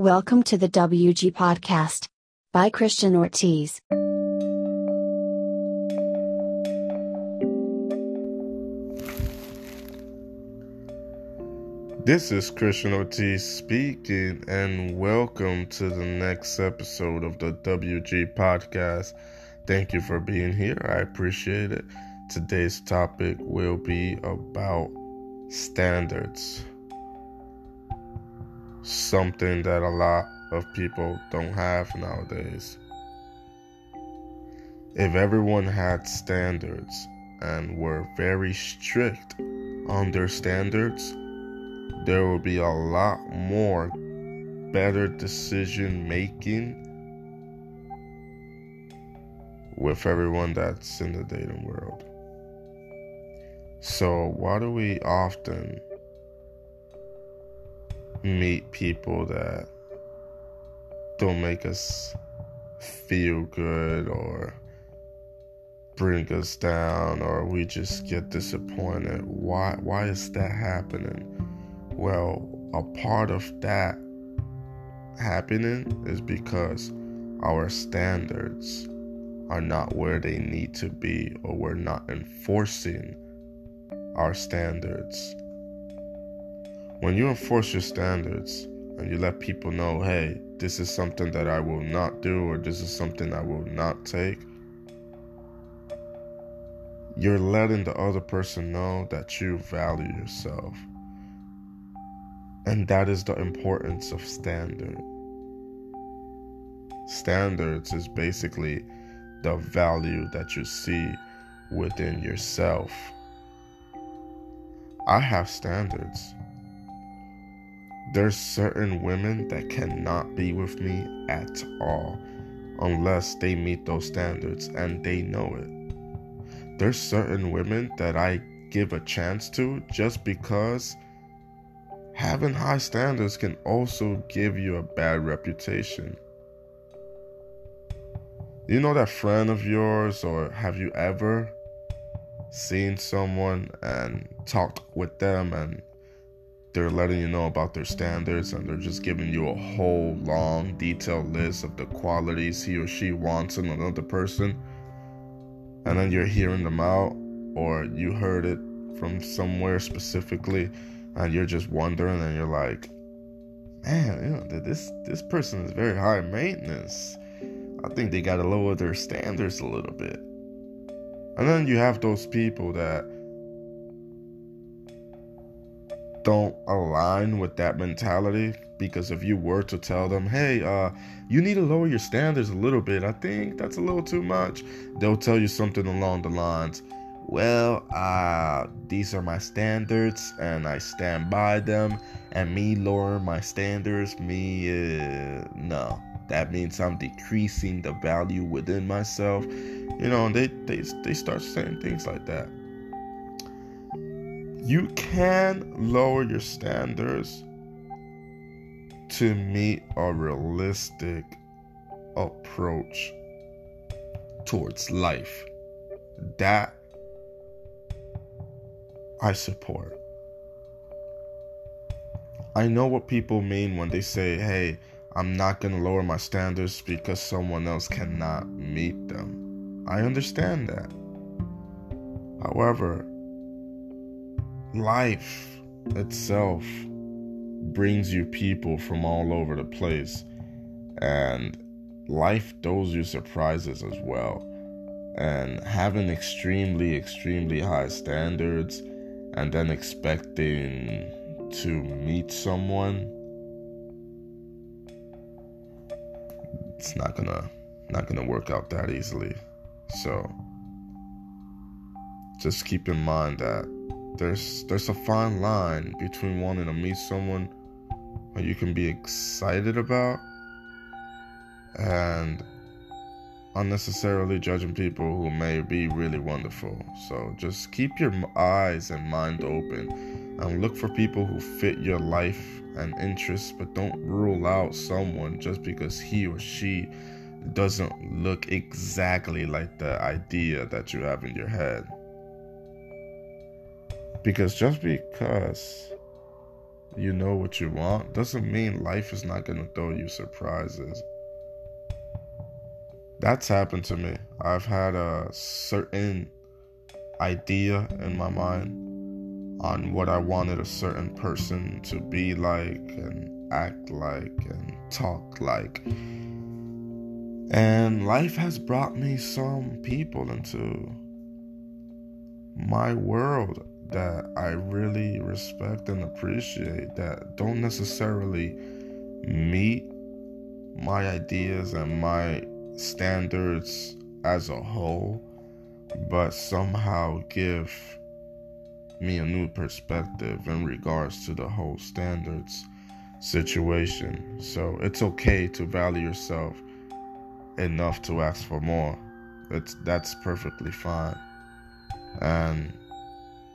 Welcome to the WG Podcast by Christian Ortiz. This is Christian Ortiz speaking, and welcome to the next episode of the WG Podcast. Thank you for being here. I appreciate it. Today's topic will be about standards. Something that a lot of people don't have nowadays. If everyone had standards and were very strict on their standards, there would be a lot more better decision making with everyone that's in the dating world. So, why do we often meet people that don't make us feel good or bring us down or we just get disappointed? Why why is that happening? Well, a part of that happening is because our standards are not where they need to be or we're not enforcing our standards. When you enforce your standards and you let people know, hey, this is something that I will not do or this is something I will not take, you're letting the other person know that you value yourself. And that is the importance of standard. Standards is basically the value that you see within yourself. I have standards. There's certain women that cannot be with me at all unless they meet those standards and they know it. There's certain women that I give a chance to just because having high standards can also give you a bad reputation. You know that friend of yours, or have you ever seen someone and talked with them and they're letting you know about their standards and they're just giving you a whole long, detailed list of the qualities he or she wants in another person? And then you're hearing them out, or you heard it from somewhere specifically, and you're just wondering, and you're like, man, you know, this this person is very high maintenance I think they got to lower their standards a little bit. And then you have those people that don't align with that mentality because if you were to tell them, hey, uh, you need to lower your standards a little bit, I think that's a little too much, they'll tell you something along the lines, well, uh, these are my standards and I stand by them, and me lowering my standards, me, uh, no that means I'm decreasing the value within myself. You know, and they, they, they start saying things like that. You can lower your standards to meet a realistic approach towards life. That I support. I know what people mean when they say, hey, I'm not going to lower my standards because someone else cannot meet them. I understand that. However, life itself brings you people from all over the place, and life throws you surprises as well. And having extremely, extremely high standards and then expecting to meet someone it's not gonna not gonna work out that easily. So just keep in mind that there's there's a fine line between wanting to meet someone who you can be excited about and unnecessarily judging people who may be really wonderful. So just keep your eyes and mind open and look for people who fit your life and interests, but don't rule out someone just because he or she doesn't look exactly like the idea that you have in your head. Because just because you know what you want doesn't mean life is not going to throw you surprises. That's happened to me. I've had a certain idea in my mind on what I wanted a certain person to be like and act like and talk like. And life has brought me some people into my world that I really respect and appreciate that don't necessarily meet my ideas and my standards as a whole, but somehow give me a new perspective in regards to the whole standards situation. So it's okay to value yourself enough to ask for more. It's that's perfectly fine. And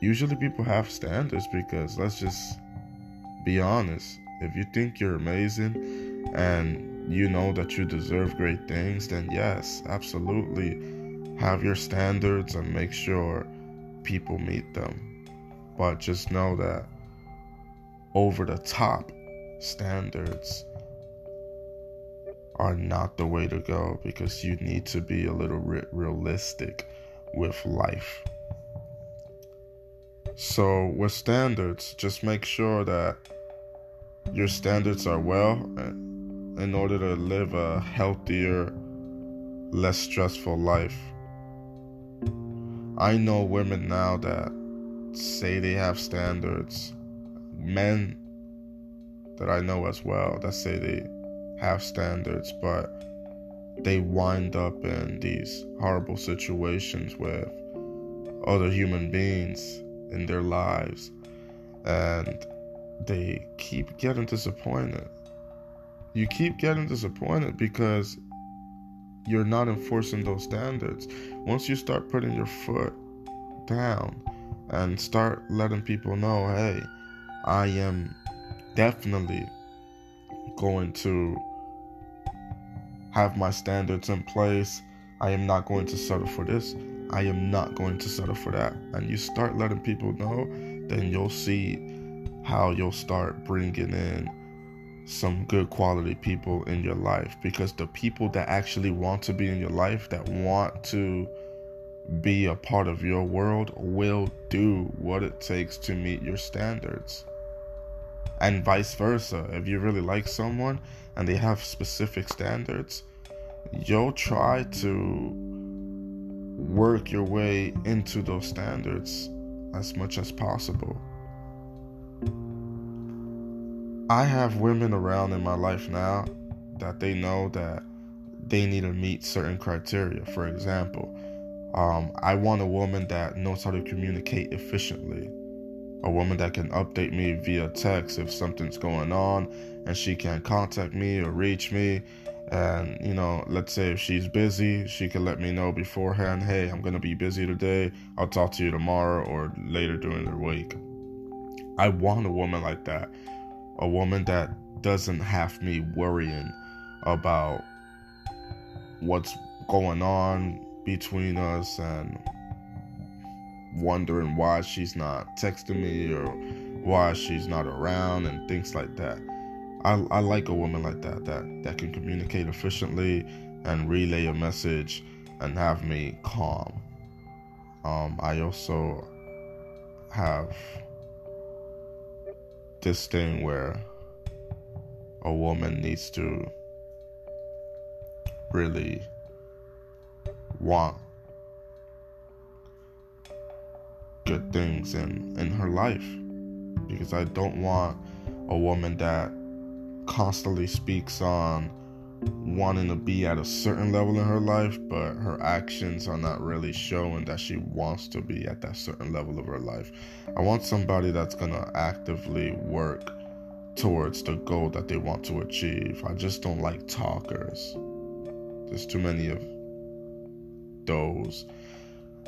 usually people have standards because let's just be honest. If you think you're amazing and you know that you deserve great things, then yes, absolutely have your standards and make sure people meet them. But just know that over the top standards are not the way to go because you need to be a little realistic with life. So, with standards, just make sure that your standards are well eh, in order to live a healthier, less stressful life. I know women now that say they have standards, men that I know as well that say they have standards, but they wind up in these horrible situations with other human beings in their lives and they keep getting disappointed. You keep getting disappointed because you're not enforcing those standards. Once you start putting your foot down and start letting people know, hey, I am definitely going to have my standards in place. I am not going to settle for this. I am not going to settle for that. And you start letting people know, then you'll see how you'll start bringing in some good quality people in your life because the people that actually want to be in your life, that want to be a part of your world, will do what it takes to meet your standards and vice versa. If you really like someone and they have specific standards, you'll try to work your way into those standards as much as possible. I have women around in my life now that they know that they need to meet certain criteria. For example, um, I want a woman that knows how to communicate efficiently a woman that can update me via text if something's going on and she can contact me or reach me and you know let's say if she's busy she can let me know beforehand hey i'm gonna be busy today i'll talk to you tomorrow or later during the week i want a woman like that a woman that doesn't have me worrying about what's going on between us and wondering why she's not texting me or why she's not around and things like that. I, I like a woman like that, that that can communicate efficiently and relay a message and have me calm. Um, I also have this thing where a woman needs to really want good things in in her life because I don't want a woman that constantly speaks on wanting to be at a certain level in her life, but her actions are not really showing that she wants to be at that certain level of her life. I want somebody that's going to actively work towards the goal that they want to achieve. I just don't like talkers. There's too many of those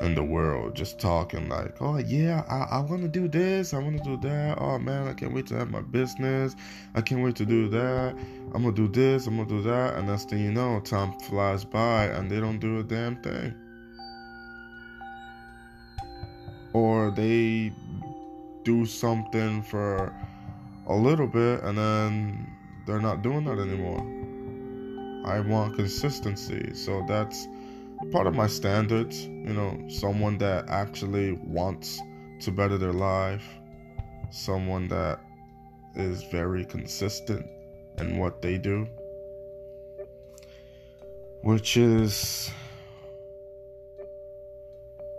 in the world just talking like, oh yeah, I, I want to do this, I want to do that. Oh man, I can't wait to have my business. I can't wait to do that. I'm gonna do this, I'm gonna do that, and next thing you know, time flies by and they don't do a damn thing. Or they do something for a little bit and then they're not doing that anymore. I want consistency. So that's part of my standards. You know, someone that actually wants to better their life, someone that is very consistent in what they do, which is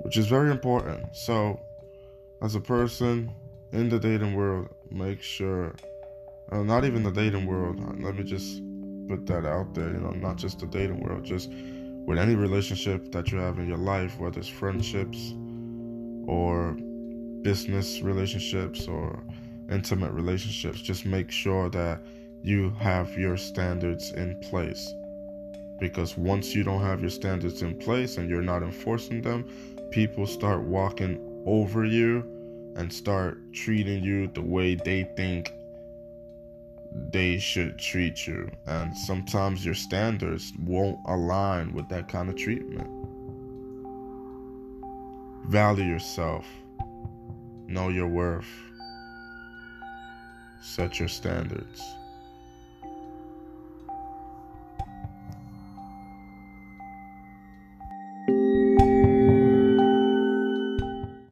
which is very important. So, as a person in the dating world, make sure, uh, not even the dating world, let me just put that out there, you know, not just the dating world, just with any relationship that you have in your life, whether it's friendships or business relationships or intimate relationships, just make sure that you have your standards in place. Because once you don't have your standards in place and you're not enforcing them, people start walking over you and start treating you the way they think they should treat you. And sometimes your standards won't align with that kind of treatment. Value yourself, know your worth, set your standards.